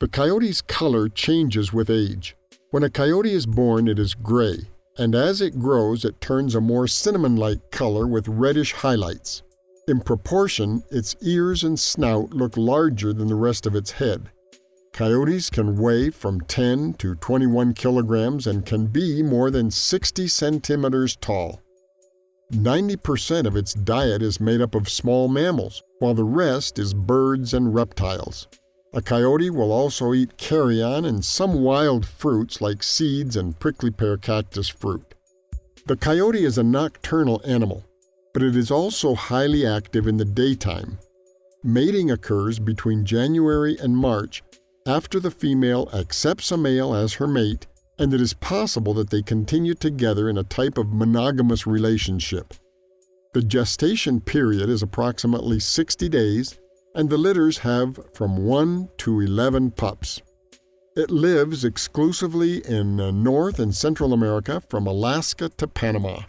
The coyote's color changes with age. When a coyote is born, it is gray, and as it grows, it turns a more cinnamon like color with reddish highlights. In proportion, its ears and snout look larger than the rest of its head. Coyotes can weigh from 10 to 21 kilograms and can be more than 60 centimeters tall. 90% of its diet is made up of small mammals, while the rest is birds and reptiles. A coyote will also eat carrion and some wild fruits like seeds and prickly pear cactus fruit. The coyote is a nocturnal animal, but it is also highly active in the daytime. Mating occurs between January and March after the female accepts a male as her mate, and it is possible that they continue together in a type of monogamous relationship. The gestation period is approximately 60 days, and the litters have from 1 to 11 pups. It lives exclusively in uh, North and Central America from Alaska to Panama.